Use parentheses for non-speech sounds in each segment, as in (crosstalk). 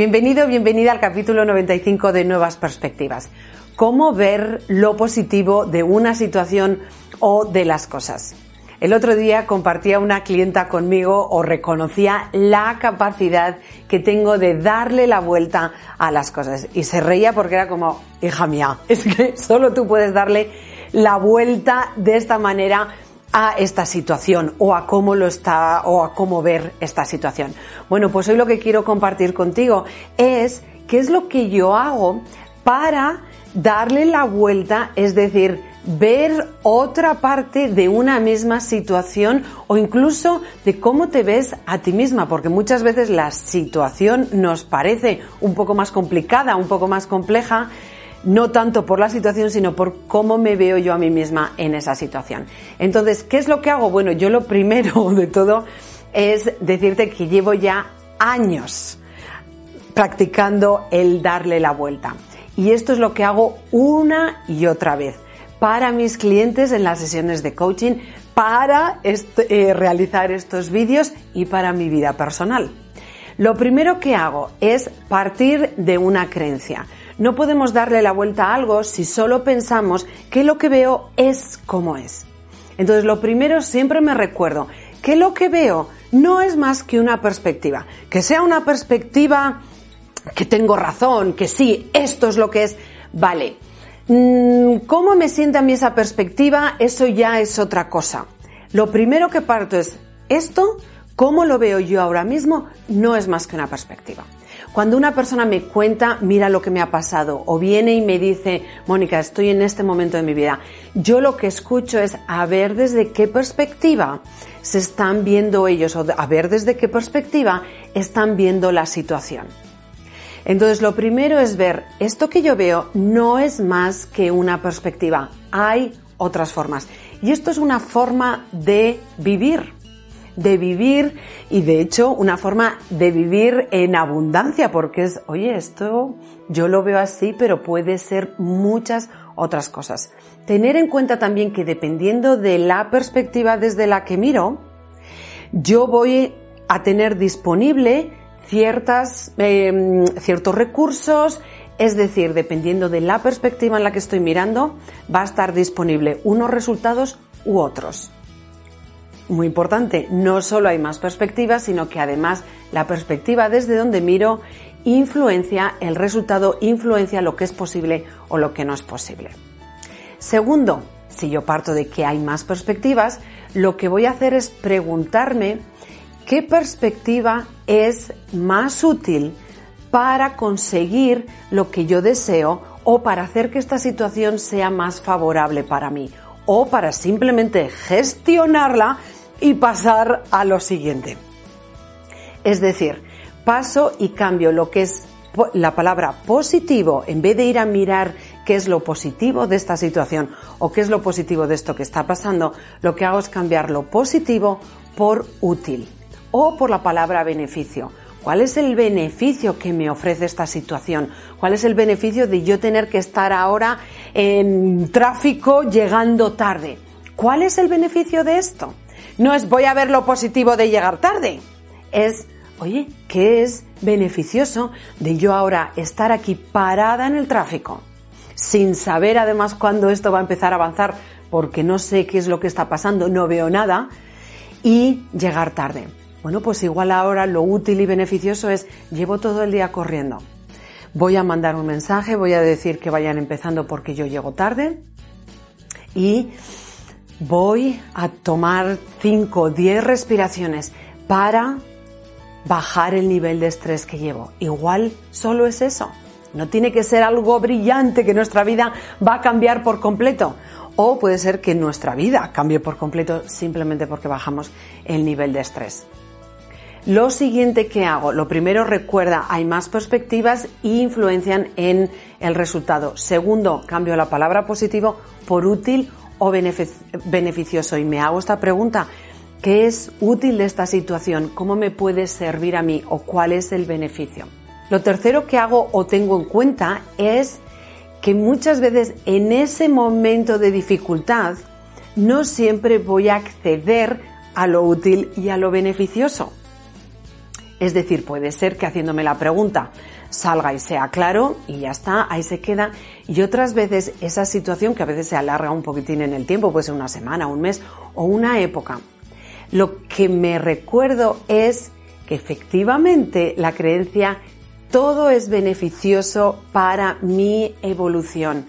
Bienvenido, bienvenida al capítulo 95 de Nuevas Perspectivas. ¿Cómo ver lo positivo de una situación o de las cosas? El otro día compartía una clienta conmigo o reconocía la capacidad que tengo de darle la vuelta a las cosas. Y se reía porque era como, hija mía, (laughs) es que solo tú puedes darle la vuelta de esta manera a esta situación o a cómo lo está o a cómo ver esta situación. Bueno, pues hoy lo que quiero compartir contigo es qué es lo que yo hago para darle la vuelta, es decir, ver otra parte de una misma situación o incluso de cómo te ves a ti misma, porque muchas veces la situación nos parece un poco más complicada, un poco más compleja, no tanto por la situación, sino por cómo me veo yo a mí misma en esa situación. Entonces, ¿qué es lo que hago? Bueno, yo lo primero (laughs) de todo es decirte que llevo ya años practicando el darle la vuelta. Y esto es lo que hago una y otra vez para mis clientes en las sesiones de coaching, para eh, realizar estos vídeos y para mi vida personal. Lo primero que hago es partir de una creencia. No podemos darle la vuelta a algo si solo pensamos que lo que veo es como es. Entonces, lo primero siempre me recuerdo que lo que veo no es más que una perspectiva. Que sea una perspectiva que tengo razón, que sí, esto es lo que es, vale. Mm, ¿Cómo me siente a mí esa perspectiva? Eso ya es otra cosa. Lo primero que parto es, esto, ¿cómo lo veo yo ahora mismo? No es más que una perspectiva. Cuando una persona me cuenta, mira lo que me ha pasado, o viene y me dice, Mónica, estoy en este momento de mi vida, yo lo que escucho es a ver desde qué perspectiva se están viendo ellos, o a ver desde qué perspectiva están viendo la situación. Entonces, lo primero es ver, esto que yo veo no es más que una perspectiva, hay otras formas. Y esto es una forma de vivir de vivir y de hecho una forma de vivir en abundancia porque es, oye, esto yo lo veo así, pero puede ser muchas otras cosas. Tener en cuenta también que dependiendo de la perspectiva desde la que miro, yo voy a tener disponible ciertas, em, ciertos recursos, es decir, dependiendo de la perspectiva en la que estoy mirando, va a estar disponible unos resultados u otros muy importante, no solo hay más perspectivas, sino que además la perspectiva desde donde miro influencia el resultado, influencia lo que es posible o lo que no es posible. Segundo, si yo parto de que hay más perspectivas, lo que voy a hacer es preguntarme qué perspectiva es más útil para conseguir lo que yo deseo o para hacer que esta situación sea más favorable para mí o para simplemente gestionarla y pasar a lo siguiente. Es decir, paso y cambio lo que es la palabra positivo, en vez de ir a mirar qué es lo positivo de esta situación o qué es lo positivo de esto que está pasando, lo que hago es cambiar lo positivo por útil o por la palabra beneficio. ¿Cuál es el beneficio que me ofrece esta situación? ¿Cuál es el beneficio de yo tener que estar ahora en tráfico llegando tarde? ¿Cuál es el beneficio de esto? No es voy a ver lo positivo de llegar tarde. Es, oye, ¿qué es beneficioso de yo ahora estar aquí parada en el tráfico? Sin saber además cuándo esto va a empezar a avanzar, porque no sé qué es lo que está pasando, no veo nada, y llegar tarde. Bueno, pues igual ahora lo útil y beneficioso es llevo todo el día corriendo. Voy a mandar un mensaje, voy a decir que vayan empezando porque yo llego tarde y voy a tomar 5 o 10 respiraciones para bajar el nivel de estrés que llevo. Igual solo es eso. No tiene que ser algo brillante que nuestra vida va a cambiar por completo. O puede ser que nuestra vida cambie por completo simplemente porque bajamos el nivel de estrés. Lo siguiente que hago, lo primero recuerda, hay más perspectivas e influencian en el resultado. Segundo, cambio la palabra positivo por útil o beneficioso. Y me hago esta pregunta, ¿qué es útil de esta situación? ¿Cómo me puede servir a mí? ¿O cuál es el beneficio? Lo tercero que hago o tengo en cuenta es que muchas veces en ese momento de dificultad no siempre voy a acceder a lo útil y a lo beneficioso. Es decir, puede ser que haciéndome la pregunta salga y sea claro y ya está, ahí se queda. Y otras veces esa situación que a veces se alarga un poquitín en el tiempo, puede ser una semana, un mes o una época. Lo que me recuerdo es que efectivamente la creencia todo es beneficioso para mi evolución.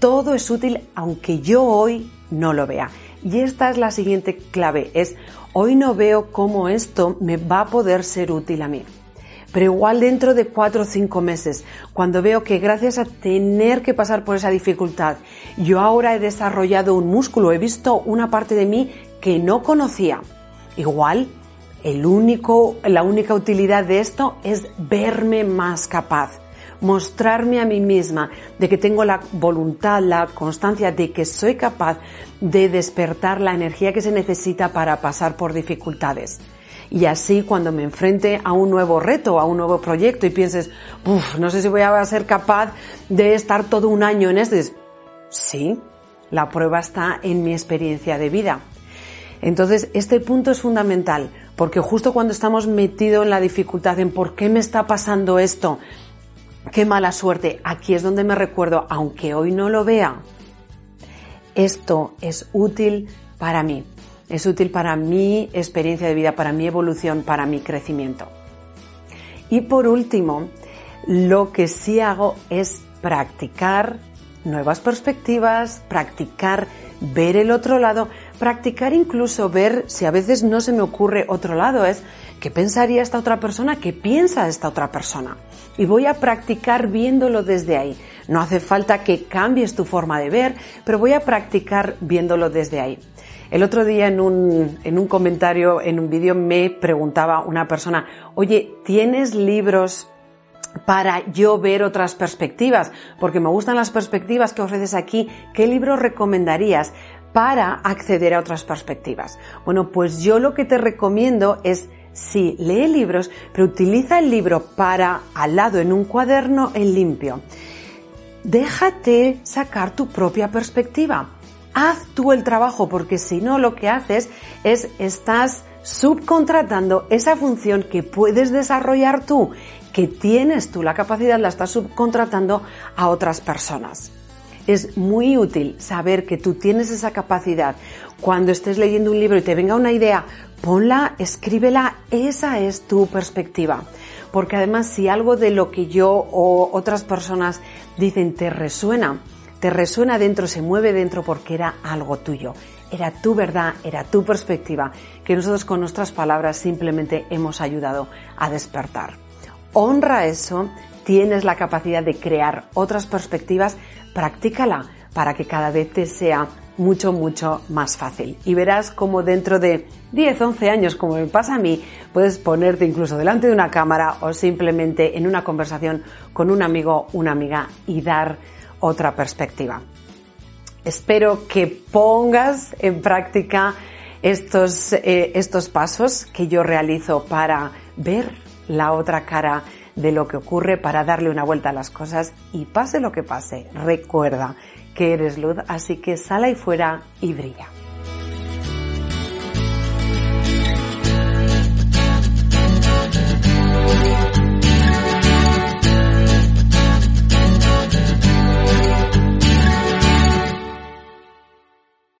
Todo es útil aunque yo hoy no lo vea. Y esta es la siguiente clave, es hoy no veo cómo esto me va a poder ser útil a mí. Pero igual dentro de cuatro o cinco meses, cuando veo que gracias a tener que pasar por esa dificultad, yo ahora he desarrollado un músculo, he visto una parte de mí que no conocía. Igual, el único, la única utilidad de esto es verme más capaz mostrarme a mí misma de que tengo la voluntad, la constancia de que soy capaz de despertar la energía que se necesita para pasar por dificultades. Y así cuando me enfrente a un nuevo reto, a un nuevo proyecto y pienses, uff, no sé si voy a ser capaz de estar todo un año en este. Sí, la prueba está en mi experiencia de vida. Entonces, este punto es fundamental, porque justo cuando estamos metidos en la dificultad, en por qué me está pasando esto, qué mala suerte. Aquí es donde me recuerdo, aunque hoy no lo vea, esto es útil para mí. Es útil para mi experiencia de vida, para mi evolución, para mi crecimiento. Y por último, lo que sí hago es practicar nuevas perspectivas, practicar ver el otro lado, practicar incluso ver si a veces no se me ocurre otro lado, es qué pensaría esta otra persona, qué piensa esta otra persona y voy a practicar viéndolo desde ahí. No hace falta que cambies tu forma de ver, pero voy a practicar viéndolo desde ahí. El otro día en un, en un comentario, en un vídeo, me preguntaba una persona, oye, ¿tienes libros para yo ver otras perspectivas? Porque me gustan las perspectivas que ofreces aquí. ¿Qué libro recomendarías para acceder a otras perspectivas? Bueno, pues yo lo que te recomiendo es Sí, lee libros, pero utiliza el libro para al lado en un cuaderno en limpio. Déjate sacar tu propia perspectiva. Haz tú el trabajo porque si no lo que haces es estás subcontratando esa función que puedes desarrollar tú, que tienes tú la capacidad, la estás subcontratando a otras personas. Es muy útil saber que tú tienes esa capacidad. Cuando estés leyendo un libro y te venga una idea, ponla, escríbela, esa es tu perspectiva. Porque además si algo de lo que yo o otras personas dicen te resuena, te resuena dentro, se mueve dentro porque era algo tuyo. Era tu verdad, era tu perspectiva, que nosotros con nuestras palabras simplemente hemos ayudado a despertar. Honra eso, tienes la capacidad de crear otras perspectivas, practícala para que cada vez te sea mucho, mucho más fácil. Y verás como dentro de 10, 11 años, como me pasa a mí, puedes ponerte incluso delante de una cámara o simplemente en una conversación con un amigo, una amiga y dar otra perspectiva. Espero que pongas en práctica estos, eh, estos pasos que yo realizo para ver la otra cara de lo que ocurre, para darle una vuelta a las cosas y pase lo que pase, recuerda que eres luz, así que sal ahí fuera y brilla.